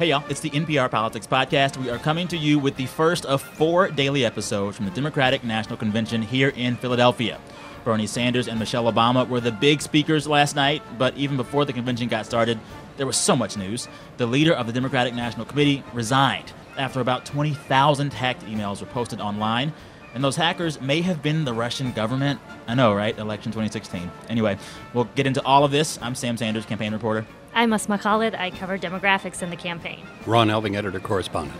Hey, y'all, it's the NPR Politics Podcast. We are coming to you with the first of four daily episodes from the Democratic National Convention here in Philadelphia. Bernie Sanders and Michelle Obama were the big speakers last night, but even before the convention got started, there was so much news. The leader of the Democratic National Committee resigned after about 20,000 hacked emails were posted online. And those hackers may have been the Russian government. I know, right? Election 2016. Anyway, we'll get into all of this. I'm Sam Sanders, campaign reporter. I'm Asma Khalid. I cover demographics in the campaign. Ron Elving, editor correspondent.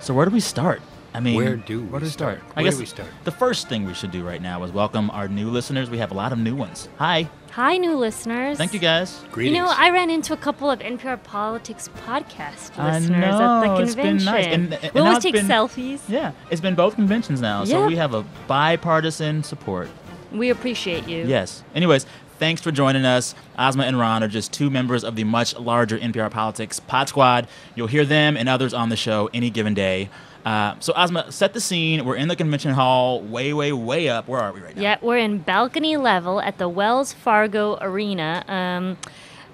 So where do we start? I mean, where do where we do start? I Where guess do we start? the first thing we should do right now is welcome our new listeners. We have a lot of new ones. Hi, Hi, new listeners. thank you guys. Greetings. You know, I ran into a couple of NPR Politics podcast I listeners at know, the it's convention. been nice. And- and we always take been- selfies. Yeah, it's been both conventions now, so we have a bipartisan support. We appreciate you. Yes. Anyways, thanks for joining us. Asma and Ron are just two members of the much larger NPR Politics Pod Squad. You'll hear them and others on the show any given day. Uh, so, Asma, set the scene. We're in the convention hall, way, way, way up. Where are we right now? Yeah, we're in balcony level at the Wells Fargo Arena. Um,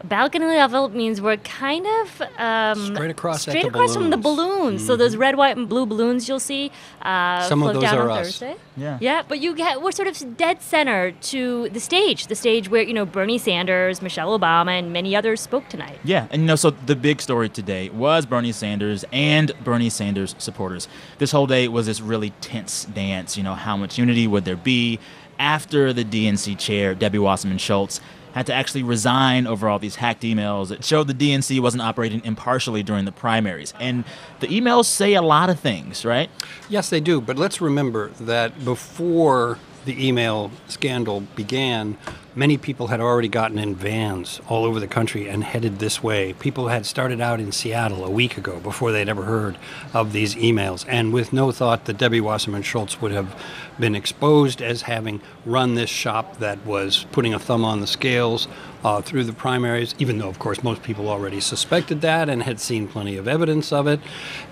balcony level means we're kind of um, Straight across at straight the across from the balloons. balloons. So those red, white, and blue balloons you'll see uh, Some of those down are on us. Thursday. Yeah. Yeah, but you get we're sort of dead center to the stage, the stage where you know Bernie Sanders, Michelle Obama, and many others spoke tonight. Yeah, and you know, so the big story today was Bernie Sanders and Bernie Sanders supporters. This whole day was this really tense dance. You know, how much unity would there be after the DNC chair, Debbie Wasserman Schultz, had to actually resign over all these hacked emails that showed the DNC wasn't operating impartially during the primaries. And the emails say a lot of things, right? Yes, they do. But let's remember that before the email scandal began, many people had already gotten in vans all over the country and headed this way. People had started out in Seattle a week ago before they'd ever heard of these emails, and with no thought that Debbie Wasserman Schultz would have been exposed as having run this shop that was putting a thumb on the scales uh, through the primaries, even though, of course, most people already suspected that and had seen plenty of evidence of it.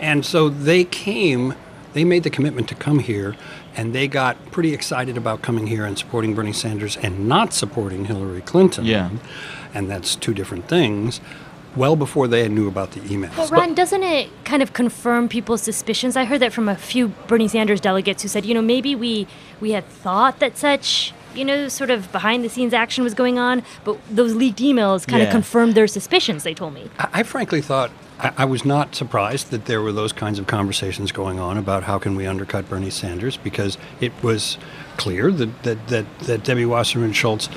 And so they came they made the commitment to come here and they got pretty excited about coming here and supporting Bernie Sanders and not supporting Hillary Clinton. Yeah. And that's two different things. Well before they knew about the emails. But Ron, doesn't it kind of confirm people's suspicions? I heard that from a few Bernie Sanders delegates who said, you know, maybe we we had thought that such you know, sort of behind the scenes action was going on, but those leaked emails kind Yeah. of confirmed their suspicions, they told me. I, I frankly thought I, was not surprised that there were those kinds of conversations going on about how can we undercut Bernie Sanders because it was clear that that, that, that Debbie Wasserman Schultz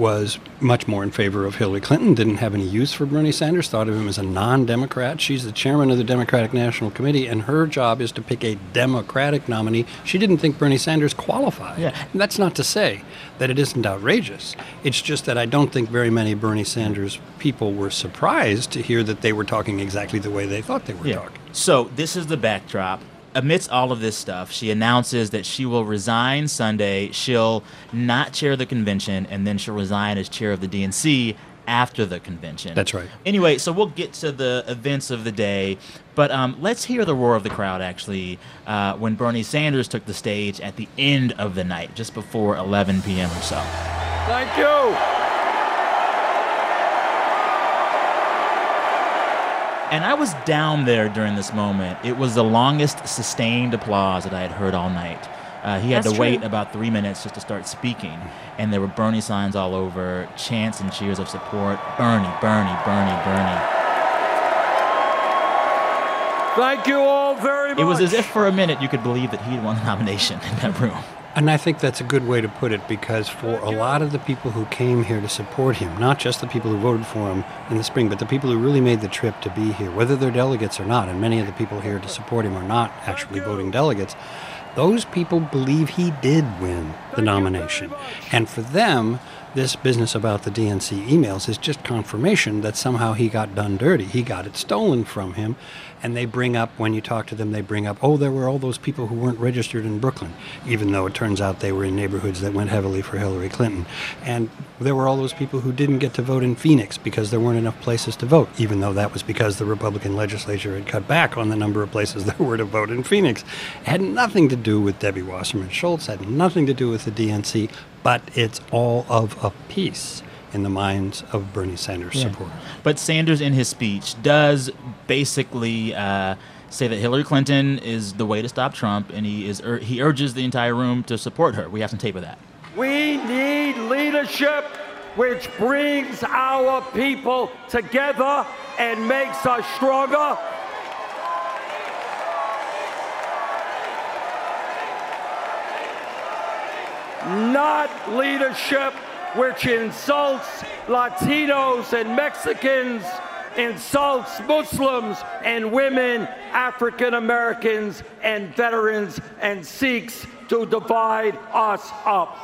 was much more in favor of Hillary Clinton, didn't have any use for Bernie Sanders, thought of him as a non Democrat. She's the chairman of the Democratic National Committee, and her job is to pick a Democratic nominee. She didn't think Bernie Sanders qualified. Yeah. And that's not to say that it isn't outrageous. It's just that I don't think very many Bernie Sanders people were surprised to hear that they were talking exactly the way they thought they were talking. So this is the backdrop. Amidst all of this stuff, she announces that she will resign Sunday. She'll not chair the convention, and then she'll resign as chair of the DNC after the convention. That's right. Anyway, so we'll get to the events of the day, but um, let's hear the roar of the crowd actually uh, when Bernie Sanders took the stage at the end of the night, just before 11 p.m. or so. Thank you. And I was down there during this moment. It was the longest sustained applause that I had heard all night. Uh, he had That's to wait true. about three minutes just to start speaking, and there were Bernie signs all over, chants and cheers of support. Bernie, Bernie, Bernie, Bernie. Thank you all very much. It was as if for a minute you could believe that he had won the nomination in that room. And I think that's a good way to put it because for a lot of the people who came here to support him, not just the people who voted for him in the spring, but the people who really made the trip to be here, whether they're delegates or not, and many of the people here to support him are not actually voting delegates, those people believe he did win the nomination. And for them, this business about the DNC emails is just confirmation that somehow he got done dirty. He got it stolen from him. And they bring up, when you talk to them, they bring up, oh, there were all those people who weren't registered in Brooklyn, even though it turns out they were in neighborhoods that went heavily for Hillary Clinton. And there were all those people who didn't get to vote in Phoenix because there weren't enough places to vote, even though that was because the Republican legislature had cut back on the number of places there were to vote in Phoenix. It had nothing to do with Debbie Wasserman Schultz, had nothing to do with the DNC, but it's all of a piece. in the minds of Bernie Sanders Yeah. supporters. But Sanders, in his speech, does basically uh, say that Hillary Clinton is the way to stop Trump, and he is ur- he urges the entire room to support her. We have some tape of that. We need leadership which brings our people together and makes us stronger. Not leadership which insults Latinos and Mexicans, insults Muslims and women, African Americans and veterans, and seeks to divide us up.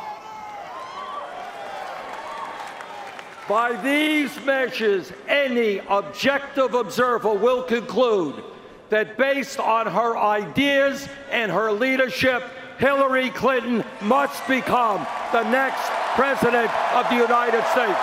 By these measures, any objective observer will conclude that based on her ideas and her leadership, Hillary Clinton must become the next president of the United States.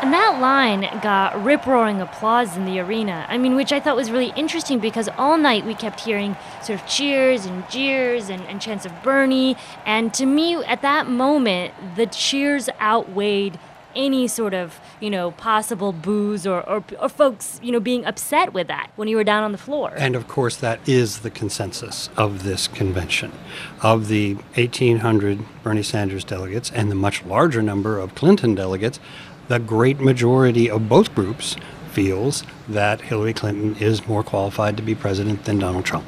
And that line got rip roaring applause in the arena. I mean, which I thought was really interesting because all night we kept hearing sort of cheers and jeers and, and chants of Bernie. And to me, at that moment, the cheers outweighed any sort of, you know, possible boos or, or, or folks, you know, being upset with that when you were down on the floor. And of course, that is the consensus of this convention. Of the 1,800 Bernie Sanders delegates and the much larger number of Clinton delegates, the great majority of both groups feels that Hillary Clinton is more qualified to be president than Donald Trump.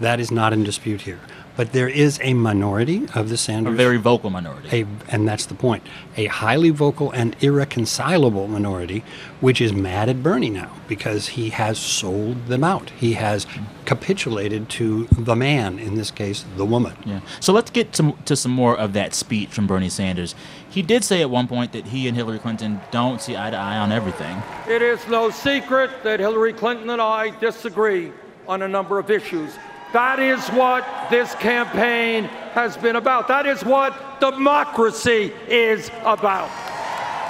That is not in dispute here. But there is a minority of the Sanders. A very vocal minority. a, and that's the point, a highly vocal and irreconcilable minority, which is mad at Bernie now because he has sold them out. He has capitulated to the man, in this case, the woman. Yeah. So let's get to, to some more of that speech from Bernie Sanders. He did say at one point that he and Hillary Clinton don't see eye to eye on everything. It is no secret that Hillary Clinton and I disagree on a number of issues. That is what this campaign has been about. That is what democracy is about.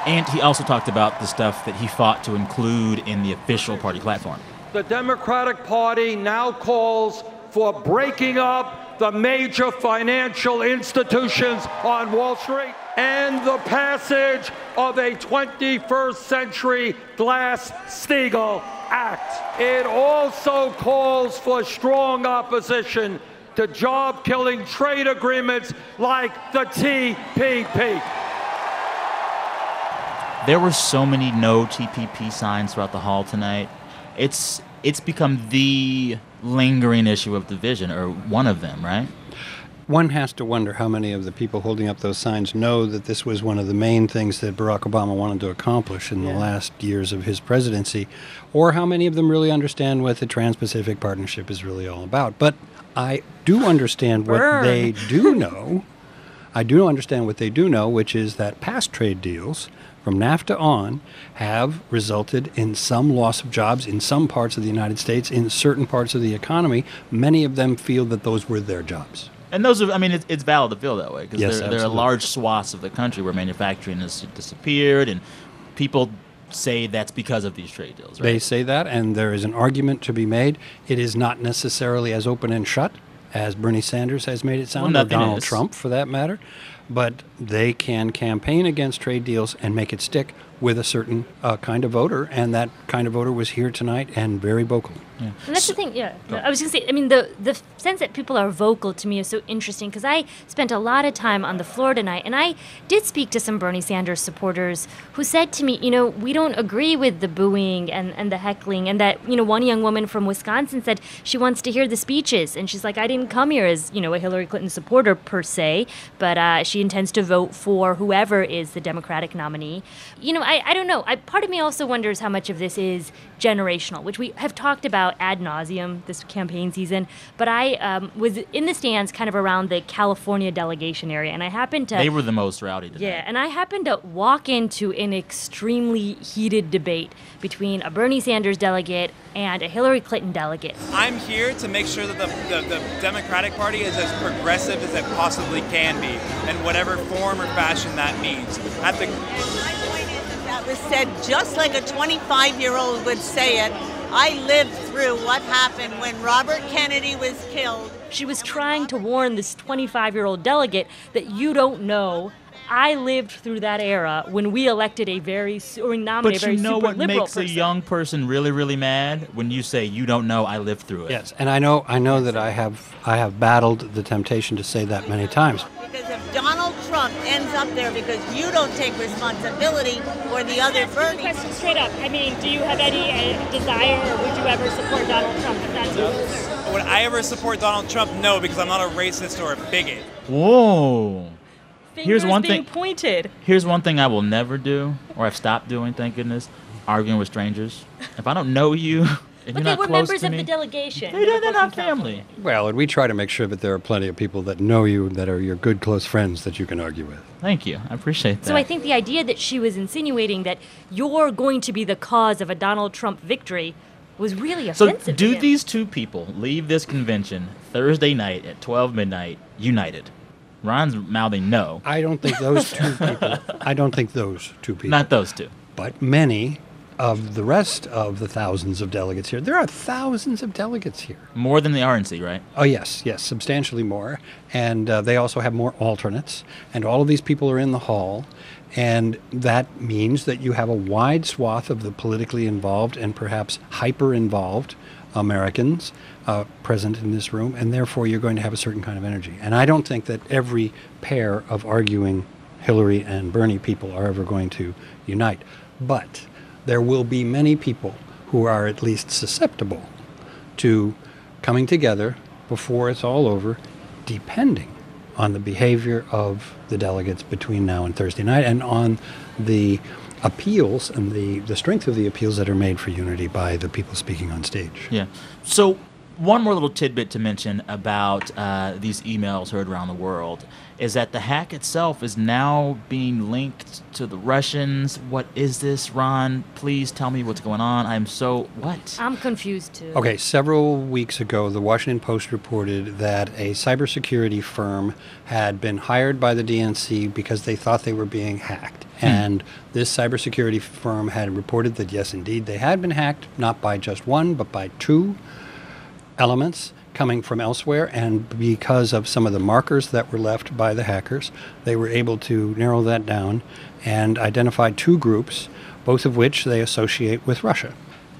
And he also talked about the stuff that he fought to include in the official party platform. The Democratic Party now calls for breaking up the major financial institutions on Wall Street and the passage of a 21st century Glass-Steagall Act. It also calls for strong opposition to job-killing trade agreements like the TPP. There were so many no TPP signs throughout the hall tonight. It's it's become the lingering issue of division, or one of them, right? One has to wonder how many of the people holding up those signs know that this was one of the main things that Barack Obama wanted to accomplish in the last years of his presidency, or how many of them really understand what the Trans Pacific Partnership is really all about. But I do understand what they do know. I do understand what they do know, which is that past trade deals from NAFTA on have resulted in some loss of jobs in some parts of the United States, in certain parts of the economy. Many of them feel that those were their jobs. And those are, I mean, it's, it's valid to feel that way because Yes, there, there are large swaths of the country where manufacturing has disappeared, and people say that's because of these trade deals, They say that, and there is an argument to be made. It is not necessarily as open and shut as Bernie Sanders has made it sound, or Donald is. Trump for that matter. But they can campaign against trade deals and make it stick with a certain uh, kind of voter, and that kind of voter was here tonight and very vocal. And that's the thing, yeah. I was gonna say, I mean, the the sense that people are vocal to me is so interesting because I spent a lot of time on the floor tonight, and I did speak to some Bernie Sanders supporters who said to me, you know, we don't agree with the booing and, and the heckling, and that you know, one young woman from Wisconsin said she wants to hear the speeches, and she's like, I didn't come here as you know a Hillary Clinton supporter per se, but uh, she intends to vote for whoever is the Democratic nominee. You know, I, I don't know. I, part of me also wonders how much of this is generational, which we have talked about ad nauseum this campaign season. But I um, was in the stands kind of around the California delegation area, and I happened to. They were the most rowdy today. Yeah, and I happened to walk into an extremely heated debate between a Bernie Sanders delegate and a Hillary Clinton delegate. I'm here to make sure that the, the, the Democratic Party is as progressive as it possibly can be, in whatever form or fashion that means. At the My point is that that was said just like a 25 year old would say it. I lived through what happened when Robert Kennedy was killed. She was trying to warn this 25 year old delegate that you don't know I lived through that era when we elected a very s- or we nominated But a you very know super what liberal makes a young person really, really mad when you say you don't know I lived through it. Yes, and I know I know that I have I have battled the temptation to say that many times. Because if Donald Trump ends up there because you don't take responsibility for the other Bernie, Question straight up. I mean, do you have any uh, desire or would you ever support Donald Trump if that's you? Would I ever support Donald Trump? No, because I'm not a racist or a bigot. Whoa. Here's one being thing- pointed. Here's one thing I will never do, or I've stopped doing, thank goodness, arguing with strangers. If I don't know you and But they were close members of me, the delegation. they, They were they're not family. California. Well, and we try to make sure that there are plenty of people that know you that are your good close friends that you can argue with. Thank you. I appreciate that. So I think the idea that she was insinuating that you're going to be the cause of a Donald Trump victory was really offensive. So do to him. these two people leave this convention Thursday night at 12 midnight united? Ron's mouthing no. I don't think those two people. I don't think those two people. Not those two. but many of the rest of the thousands of delegates here. There are thousands of delegates here. More than the RNC, right? Oh, yes, yes, substantially more. And uh, they also have more alternates. And all of these people are in the hall. And that means that you have a wide swath of the politically involved and perhaps hyper involved Americans uh, present in this room. And therefore, you're going to have a certain kind of energy. And I don't think that every pair of arguing Hillary and Bernie people are ever going to unite. But there will be many people who are at least susceptible to coming together before it's all over, depending on the behavior of the delegates between now and Thursday night and on the appeals and the, the strength of the appeals that are made for unity by the people speaking on stage. Yeah. So, one more little tidbit to mention about uh, these emails heard around the world is that the hack itself is now being linked to the Russians. What is this, Ron? Please tell me what's going on. I'm so. What? I'm confused too. Okay, several weeks ago, the Washington Post reported that a cybersecurity firm had been hired by the DNC because they thought they were being hacked. Hmm. And this cybersecurity firm had reported that, yes, indeed, they had been hacked, not by just one, but by two elements coming from elsewhere. And because of some of the markers that were left by the hackers, they were able to narrow that down and identify two groups, both of which they associate with Russia.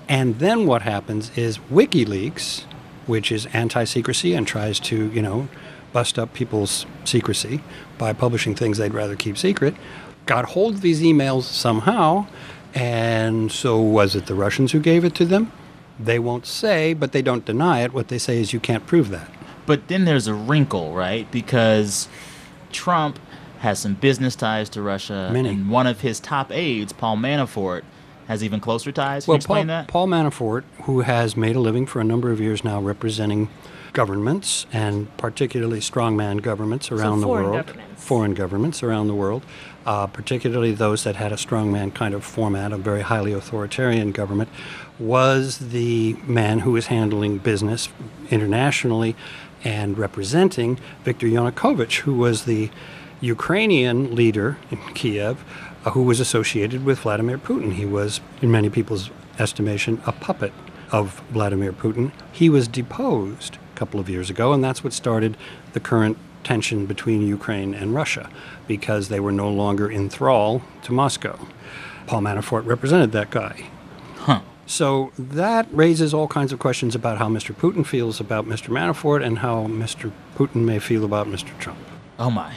And then what happens is WikiLeaks, which is anti-secrecy and tries to, you know, bust up people's secrecy by publishing things they'd rather keep secret, got hold of these emails somehow. And so was it the Russians who gave it to them? They won't say, but they don't deny it. What they say is you can't prove that. But then there's a wrinkle, right? Because Trump has some business ties to Russia, Many. and one of his top aides, Paul Manafort, has even closer ties. Can well, you explain Paul, that? Paul Manafort, who has made a living for a number of years now representing governments and particularly strongman governments around the world, governments. foreign governments around the world, uh, particularly those that had a strongman kind of format, a very highly authoritarian government, was the man who was handling business internationally and representing Viktor Yanukovych, who was the Ukrainian leader in Kiev Uh, who was associated with Vladimir Putin. He was, in many people's estimation, a puppet of Vladimir Putin. He was deposed a couple of years ago, and that's what started the current tension between Ukraine and Russia because they were no longer in thrall to Moscow. Paul Manafort represented that guy. Huh. So that raises all kinds of questions about how Mr. Putin feels about Mr. Manafort and how Mr. Putin may feel about Mr. Trump. Oh my.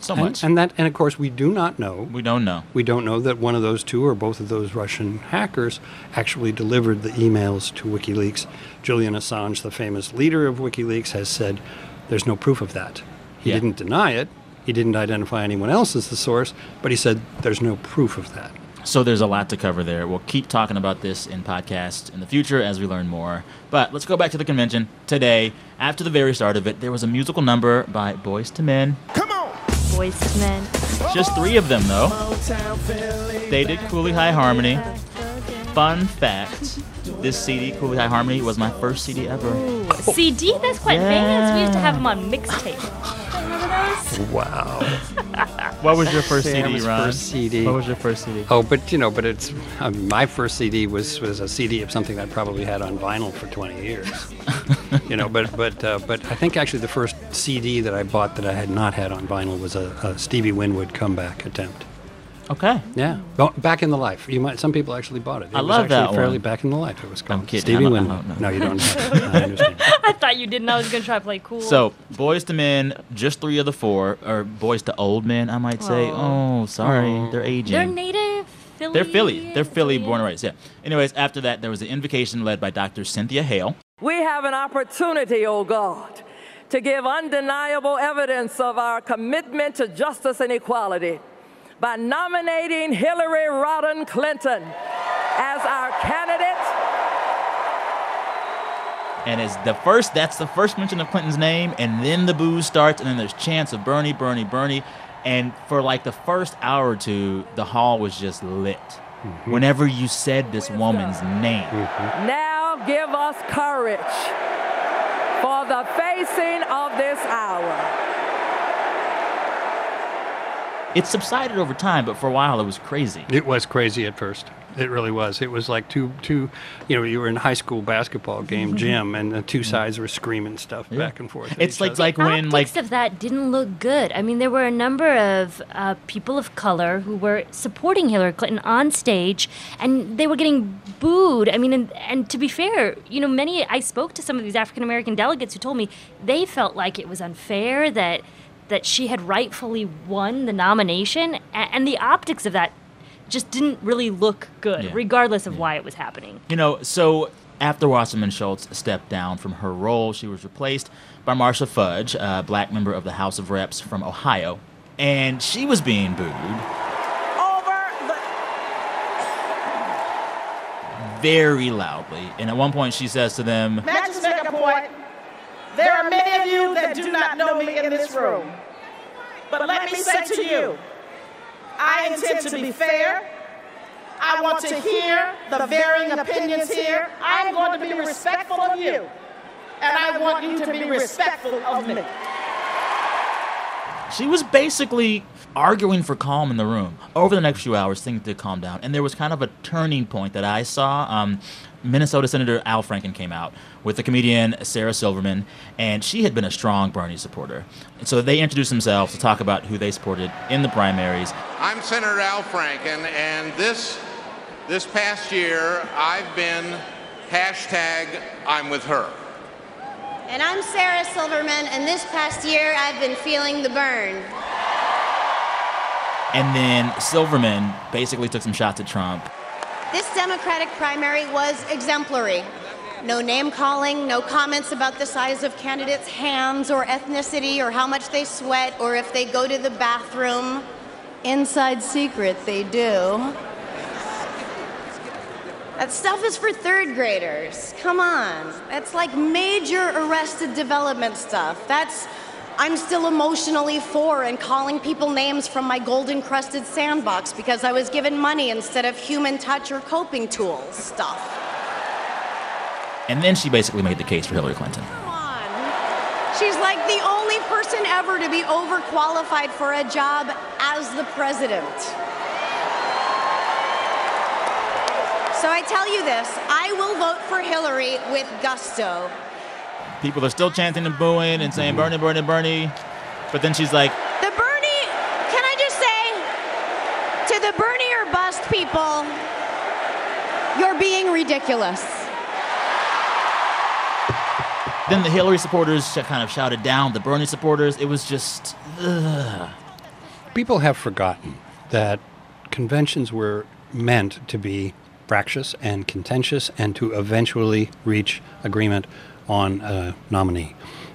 So And, much. and that, and of course, we do not know. we don't know. We don't know that one of those two or both of those Russian hackers actually delivered the emails to WikiLeaks. Julian Assange, the famous leader of WikiLeaks, has said there's no proof of that. He Yeah. didn't deny it. He didn't identify anyone else as the source, but he said there's no proof of that. So there's a lot to cover there. We'll keep talking about this in podcasts in the future as we learn more. But let's go back to the convention today. After the very start of it, there was a musical number by Boyz II Men. Men. Just three of them, though. They did Cooley High Harmony. Fun fact this CD, Cooley High Harmony, was my first CD ever. CD? That's quite famous. We used to have them on mixtape. Remember those? Wow. What was your first CD, Ron? first CD. What was your first CD? Oh, but you know, but it's I mean, my first CD was was a CD of something I probably had on vinyl for 20 years. you know. But but uh, but I think actually the first CD that I bought that I had not had on vinyl was a, a Stevie Winwood comeback attempt. Okay. Yeah, well, back in the life. You might. Some people actually bought it. it I was love actually that Fairly one. back in the life. It was called. Stevie I don't- I Winwood. No, you don't. Have it. I thought you didn't. I was gonna try to play cool. So, Boyz II Men, just three of the four, or Boys to Old Men, I might say. Oh, oh sorry, oh. they're aging. they're native Philly. They're Philly. They're Philly, Philly, born and raised. Yeah. Anyways, after that, there was an invocation led by Dr. Cynthia Hale. We have an opportunity, O God, to give undeniable evidence of our commitment to justice and equality by nominating Hillary Rodham Clinton as our candidate. And it's the first, that's the first mention of Clinton's name, and then the boos starts, and then there's chants of Bernie, Bernie, Bernie. And for like the first hour or two, the hall was just lit. Mm-hmm. Whenever you said this woman's name. Mm-hmm. Now give us courage for the facing of this hour. It subsided over time, but for a while it was crazy. It was crazy at first. It really was. It was like two, two, you know, you were in high school basketball game gym, and the two sides were screaming stuff back and forth. It's each like other. like when like optics of that didn't look good. I mean, there were a number of uh, people of color who were supporting Hillary Clinton on stage, and they were getting booed. I mean, and, and to be fair, you know, many I spoke to some of these African American delegates who told me they felt like it was unfair that that she had rightfully won the nomination, and the optics of that just didn't really look good, Yeah. regardless of why it was happening. You know, so after Wasserman Schultz stepped down from her role, she was replaced by Marcia Fudge, a black member of the House of Reps from Ohio. And she was being booed Over the very loudly. And at one point, she says to them, May I just make a point? There are many of you that do not know me in this room. But let me say to you, I intend to be fair. I want to hear the varying opinions here. I'm going to be respectful of you. And I want you to be respectful of me. She was basically arguing for calm in the room. Over the next few hours, things did calm down. And there was kind of a turning point that I saw. Um, Minnesota Senator Al Franken came out with the comedian Sarah Silverman, and she had been a strong Bernie supporter. And so they introduced themselves to talk about who they supported in the primaries. I'm Senator Al Franken, and this this past year I've been hashtag I'm with her. And I'm Sarah Silverman, and this past year I've been feeling the Bern. And then Silverman basically took some shots at Trump. This Democratic primary was exemplary. No name calling, no comments about the size of candidates' hands or ethnicity or how much they sweat or if they go to the bathroom. Inside secret, they do. That stuff is for third graders. Come on. That's like major arrested development stuff. That's I'm still emotionally for and calling people names from my gold encrusted sandbox because I was given money instead of human touch or coping tools stuff. And then she basically made the case for Hillary Clinton. Come on. She's like the only person ever to be overqualified for a job as the president. So I tell you this I will vote for Hillary with gusto. People are still chanting and booing and saying, Bernie, Bernie, Bernie. But then she's like, The Bernie, can I just say to the Bernie or bust people, you're being ridiculous. then the Hillary supporters kind of shouted down the Bernie supporters. It was just, ugh. People have forgotten that conventions were meant to be fractious and contentious and to eventually reach agreement on a nominee.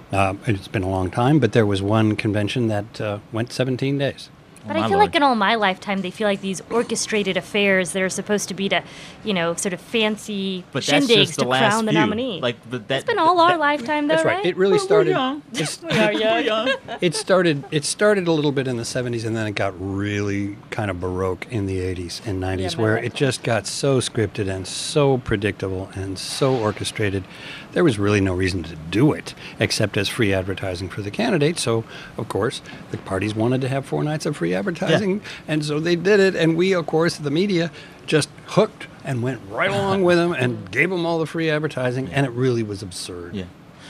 Uh, it's been a long time, but there was one convention that uh, went 17 days. Oh, but Oh, I feel lord. like in all my lifetime, they feel like these orchestrated affairs that are supposed to be to, you know, sort of fancy But shindigs to last crown the few. nominee. Like but that, it's been all our that- lifetime, though, That's right. It really We're- we're started. young. it's- we are young. We're young. it started. It started a little bit in the 70s, and then it got really kind of baroque in the 80s and 90s, Yeah, where it just got so scripted and so predictable and so orchestrated. There was really no reason to do it except as free advertising for the candidate. So, of course, the parties wanted to have four nights of free advertising, and so they did it. And we, of course, the media, just hooked and went right along with them and gave them all the free advertising, and it really was absurd. Yeah.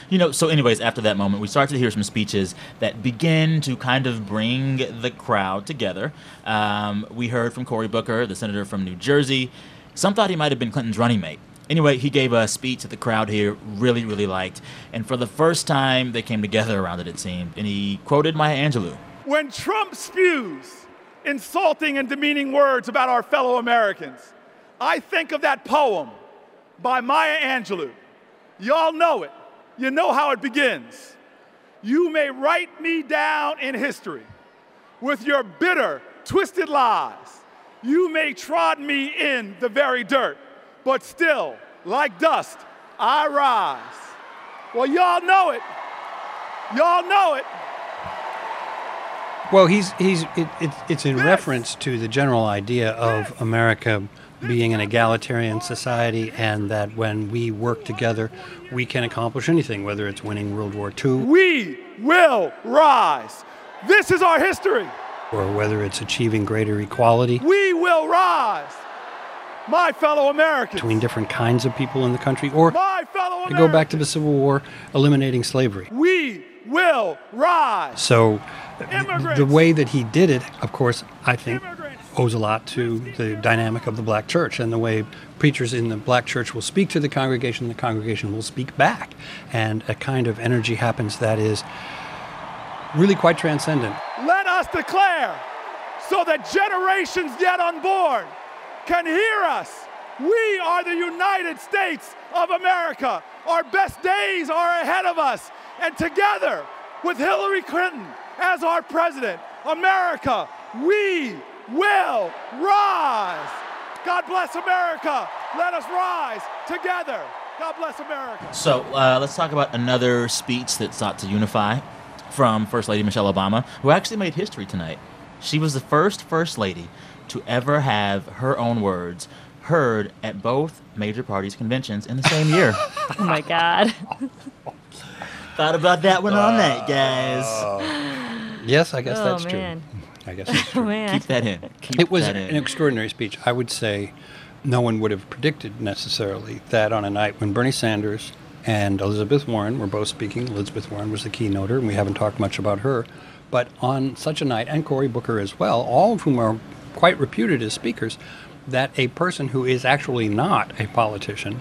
You know, so, anyways, after that moment, we start to hear some speeches that begin to kind of bring the crowd together. Um, we heard from Cory Booker, the senator from New Jersey. Some thought he might have been Clinton's running mate. Anyway, he gave a speech that the crowd here really, really liked. And for the first time, they came together around it, it seemed. And he quoted Maya Angelou. When Trump spews insulting and demeaning words about our fellow Americans, I think of that poem by Maya Angelou. Y'all know it. You know how it begins. You may write me down in history with your bitter, twisted lies. You may trod me in the very dirt but still, like dust, I rise. Well, y'all know it. Y'all know it. Well, he's he's it, it, it's in reference to the general idea of America being an egalitarian society, and that when we work together, we can accomplish anything, whether it's winning World War II. We will rise. This is our history. Or whether it's achieving greater equality. We will rise my fellow Americans. Between different kinds of people in the country, or to go back to the Civil War, eliminating slavery. We will rise. So, the way that he did it, of course, I think owes a lot to the dynamic of the black church and the way preachers in the black church will speak to the congregation, the congregation will speak back. And a kind of energy happens that is really quite transcendent. Let us declare so that generations yet unborn can hear us. We are the United States of America. Our best days are ahead of us. And together with Hillary Clinton as our president, America, we will rise. God bless America. Let us rise together. God bless America. So uh, let's talk about another speech that sought to unify from First Lady Michelle Obama, who actually made history tonight. She was the first First Lady to ever have her own words heard at both major parties' conventions in the same year. oh my God. Thought about that one all night, uh, guys. yes, I guess oh, that's man. true. I guess that's true. Oh, Keep that in. Keep it was an in. extraordinary speech. I would say no one would have predicted necessarily that on a night when Bernie Sanders and Elizabeth Warren were both speaking, Elizabeth Warren was the keynoter, and we haven't talked much about her. But on such a night, and Cory Booker as well, all of whom are quite reputed as speakers, that a person who is actually not a politician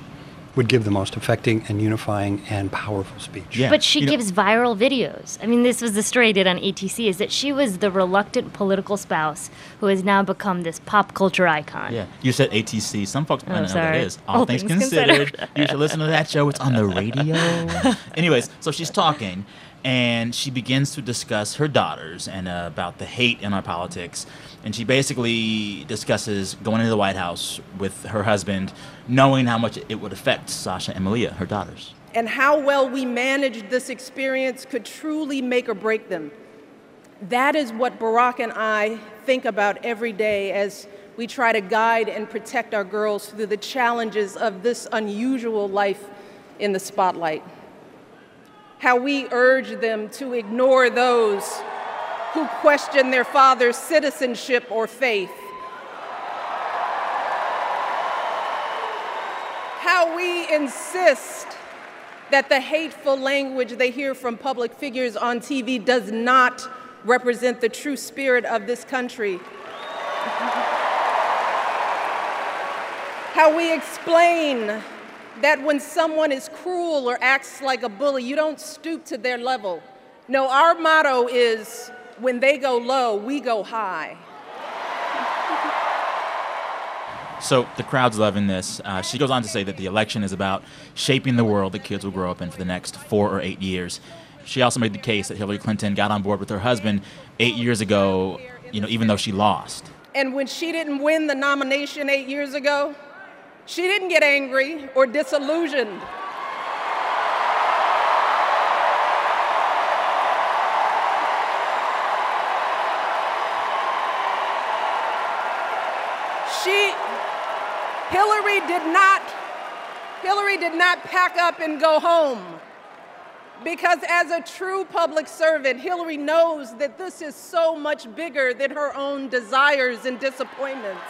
would give the most affecting and unifying and powerful speech. Yeah. But she You know- gives viral videos. I mean, this was the story I did on ATC is that she was the reluctant political spouse who has now become this pop culture icon. Yeah, you said ATC. Some folks might Oh, not know what sorry. that is. All, things, considered. you should listen to that show. It's on the radio. Anyways, so she's talking, and she begins to discuss her daughters and uh, about the hate in our politics. And she basically discusses going into the White House with her husband, knowing how much it would affect Sasha and Malia, her daughters. and how well we managed this experience could truly make or break them. That is what Barack and I think about every day as we try to guide and protect our girls through the challenges of this unusual life in the spotlight. How we urge them to ignore those who question their father's citizenship or faith. How we insist that the hateful language they hear from public figures on TV does not represent the true spirit of this country. How we explain that when someone is cruel or acts like a bully, you don't stoop to their level. No, our motto is when they go low, we go high. So the crowd's loving this. Uh, she goes on to say that the election is about shaping the world that kids will grow up in for the next four or eight years. She also made the case that Hillary Clinton got on board with her husband eight years ago, you know, even though she lost. And when she didn't win the nomination eight years ago, she didn't get angry or disillusioned. She, Hillary did not, Hillary did not pack up and go home. Because as a true public servant, Hillary knows that this is so much bigger than her own desires and disappointments.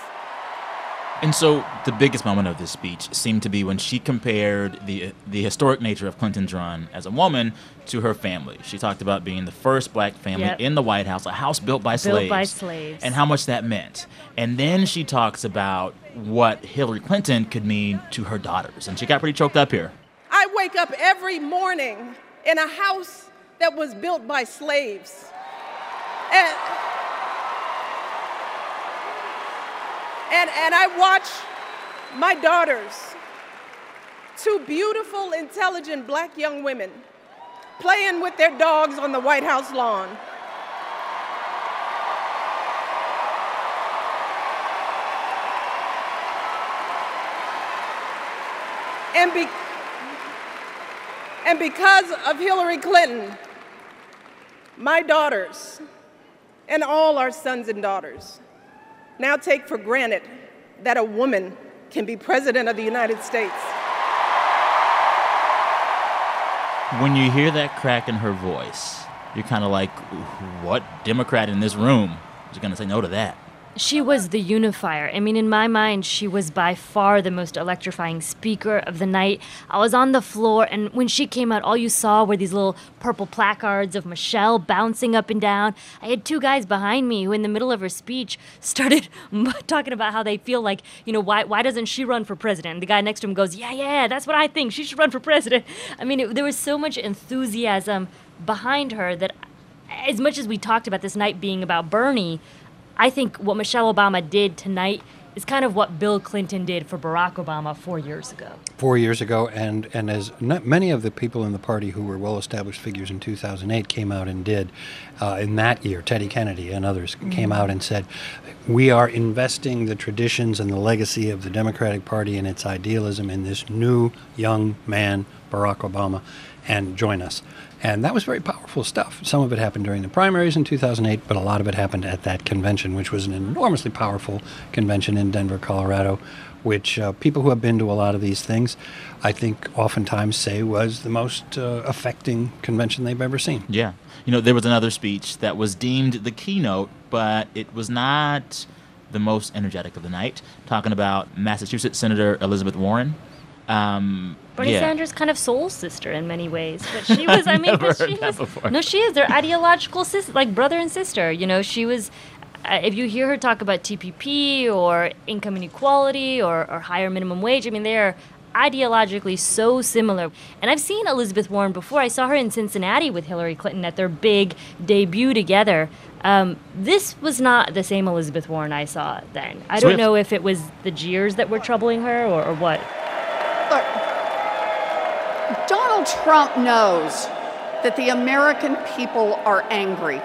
And so the biggest moment of this speech seemed to be when she compared the the historic nature of Clinton's run as a woman to her family. She talked about being the first black family Yep. in the White House, a house built by Built slaves. by slaves. And how much that meant. And then she talks about what Hillary Clinton could mean to her daughters. And she got pretty choked up here. I wake up every morning in a house that was built by slaves. And, and, and I watch my daughters, two beautiful, intelligent black young women, playing with their dogs on the White House lawn. And, be, and because of Hillary Clinton, my daughters and all our sons and daughters now take for granted that a woman can be president of the United States. When you hear that crack in her voice, you're kind of like, what Democrat in this room is going to say no to that? She was the unifier. I mean, in my mind, she was by far the most electrifying speaker of the night. I was on the floor, and when she came out, all you saw were these little purple placards of Michelle bouncing up and down. I had two guys behind me who, in the middle of her speech, started talking about how they feel like, you know, why, why doesn't she run for president? And the guy next to him goes, Yeah, yeah, that's what I think. She should run for president. I mean, it, there was so much enthusiasm behind her that, as much as we talked about this night being about Bernie, I think what Michelle Obama did tonight is kind of what Bill Clinton did for Barack Obama four years ago. four years ago, and, and as many of the people in the party who were well established figures in 2008 came out and did uh, in that year, Teddy Kennedy and others came out and said, We are investing the traditions and the legacy of the Democratic Party and its idealism in this new young man, Barack Obama, and join us. And that was very powerful stuff. Some of it happened during the primaries in 2008, but a lot of it happened at that convention, which was an enormously powerful convention in Denver, Colorado, which uh, people who have been to a lot of these things, I think, oftentimes say was the most uh, affecting convention they've ever seen. Yeah. You know, there was another speech that was deemed the keynote, but it was not the most energetic of the night, talking about Massachusetts Senator Elizabeth Warren. Um, Bernie yeah. Sanders' kind of soul sister in many ways, but she was. I mean, Never 'cause heard she was. before. No, she is. They're ideological sister, like brother and sister. You know, she was. Uh, if you hear her talk about TPP or income inequality or, or higher minimum wage, I mean, they're ideologically so similar. And I've seen Elizabeth Warren before. I saw her in Cincinnati with Hillary Clinton at their big debut together. Um, this was not the same Elizabeth Warren I saw then. I don't know if it was the jeers that were troubling her or, or what. Look, Donald Trump knows that the American people are angry.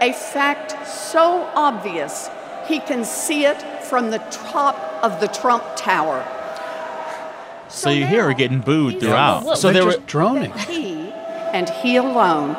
A fact so obvious he can see it from the top of the Trump Tower. So you hear her getting booed throughout. Look, so they're there were just droning. He and he alone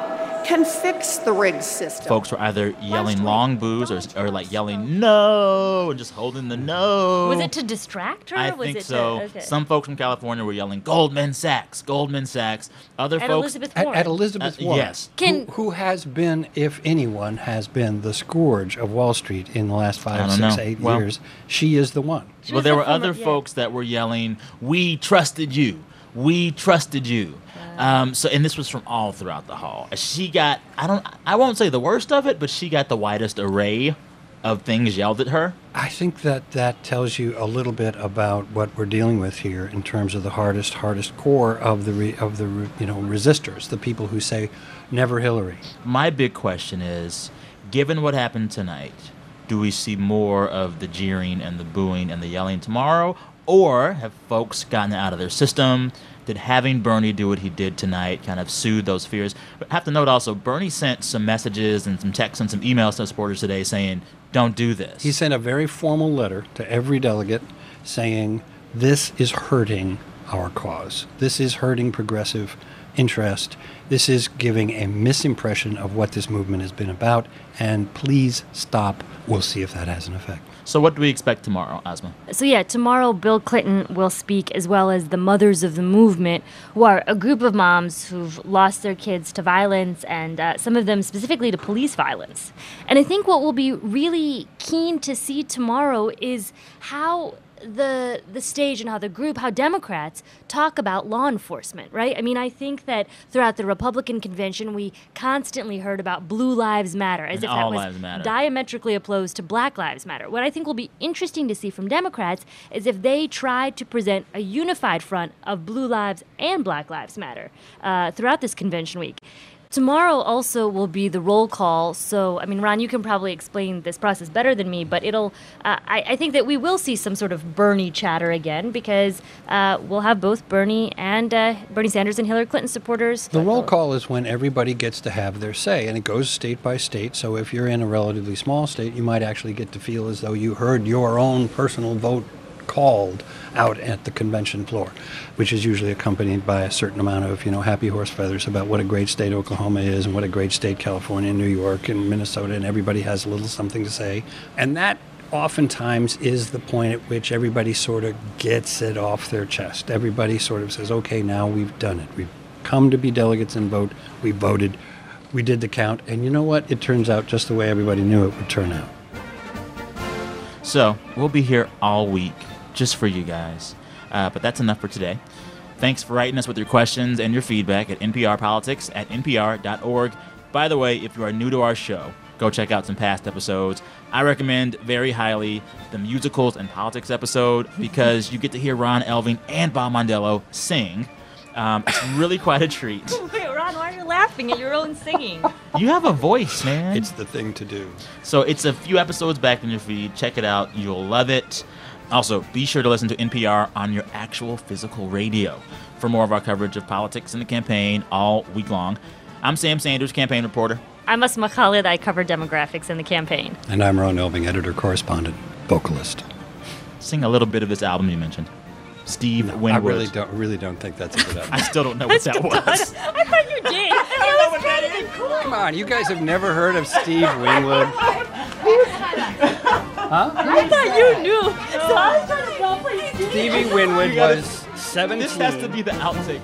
can fix the rigged system. folks were either yelling long boos or, or like yelling no and just holding the no. Was it to distract her? I was think it so. To, okay. Some folks from California were yelling Goldman Sachs, Goldman Sachs. Other At folks Elizabeth At, Warren. at Elizabeth Uh, Warren, yes. Can- who, who has been, if anyone has been, the scourge of Wall Street in the last I five, six, know. eight Well- years. She is the one. well, there were other folks that were yelling, "We trusted you. We trusted you." Um, so, and this was from all throughout the hall. She got, I don't, I won't say the worst of it, but she got the widest array of things yelled at her. I think that that tells you a little bit about what we're dealing with here in terms of the hardest, hardest core of the re, of the re, you know resistors, the people who say never Hillary. My big question is, given what happened tonight, do we see more of the jeering and the booing and the yelling tomorrow, or have folks gotten out of their system? Did having Bernie do what he did tonight kind of soothe those fears? But I have to note also, Bernie sent some messages and some texts and some emails to supporters today saying, "Don't do this." He sent a very formal letter to every delegate saying this is hurting our cause. This is hurting progressive interest. This is giving a misimpression of what this movement has been about. And please stop. We'll see if that has an effect. So, what do we expect tomorrow, Asma? So yeah, tomorrow Bill Clinton will speak as well as the mothers of the movement, who are a group of moms who've lost their kids to violence and uh, some of them specifically to police violence. And I think what we'll be really keen to see tomorrow is how the the stage and how the group, how Democrats talk about law enforcement, right? I mean, I think that throughout the Republican convention, we constantly heard about Blue Lives Matter as And if that was diametrically opposed to Black Lives Matter. What I think will be interesting to see from Democrats is if they try to present a unified front of Blue Lives and Black Lives Matter uh, throughout this convention week. Tomorrow also will be the roll call. So, I mean, Ron, you can probably explain this process better than me, but it'll, uh, I, I think that we will see some sort of Bernie chatter again because uh, we'll have both Bernie and uh, Bernie Sanders and Hillary Clinton supporters. The roll call is when everybody gets to have their say, and it goes state by state. So if you're in a relatively small state, you might actually get to feel as though you heard your own personal vote called out at the convention floor, which is usually accompanied by a certain amount of, you know, happy horse feathers about what a great state Oklahoma is and what a great state California and New York and Minnesota, and everybody has a little something to say. And that oftentimes is the point at which everybody sort of gets it off their chest. Everybody sort of says, okay, now we've done it. We've come to be delegates and vote. We voted. We did the count. And you know what? It turns out just the way everybody knew it would turn out. So we'll be here all week just for you guys. Uh, but that's enough for today. Thanks for writing us with your questions and your feedback at nprpolitics at npr.org. By the way, if you are new to our show, go check out some past episodes. I recommend very highly the musicals and politics episode because you get to hear Ron Elving and Bob Mondello sing. Um, it's really quite a treat. Wait, Ron, why are you laughing at your own singing? You have a voice, man. It's the thing to do. So it's a few episodes back in your feed. Check it out. You'll love it. Also, be sure to listen to NPR on your actual physical radio for more of our coverage of politics and the campaign all week long. I'm Sam Sanders, campaign reporter. I'm Asma Khalid. I cover demographics in the campaign. And I'm Ron Elving, editor, correspondent, vocalist. Sing a little bit of this album you mentioned. Steve Winwood. I really don't really don't think that's a good album. I still don't know what that was. I thought you did. I was trying to be cool. Come on, you guys have never heard of Steve Winwood? Huh? I thought you knew. So I was trying to role play Steve. Stevie Winwood was 17. This has to be the outtake.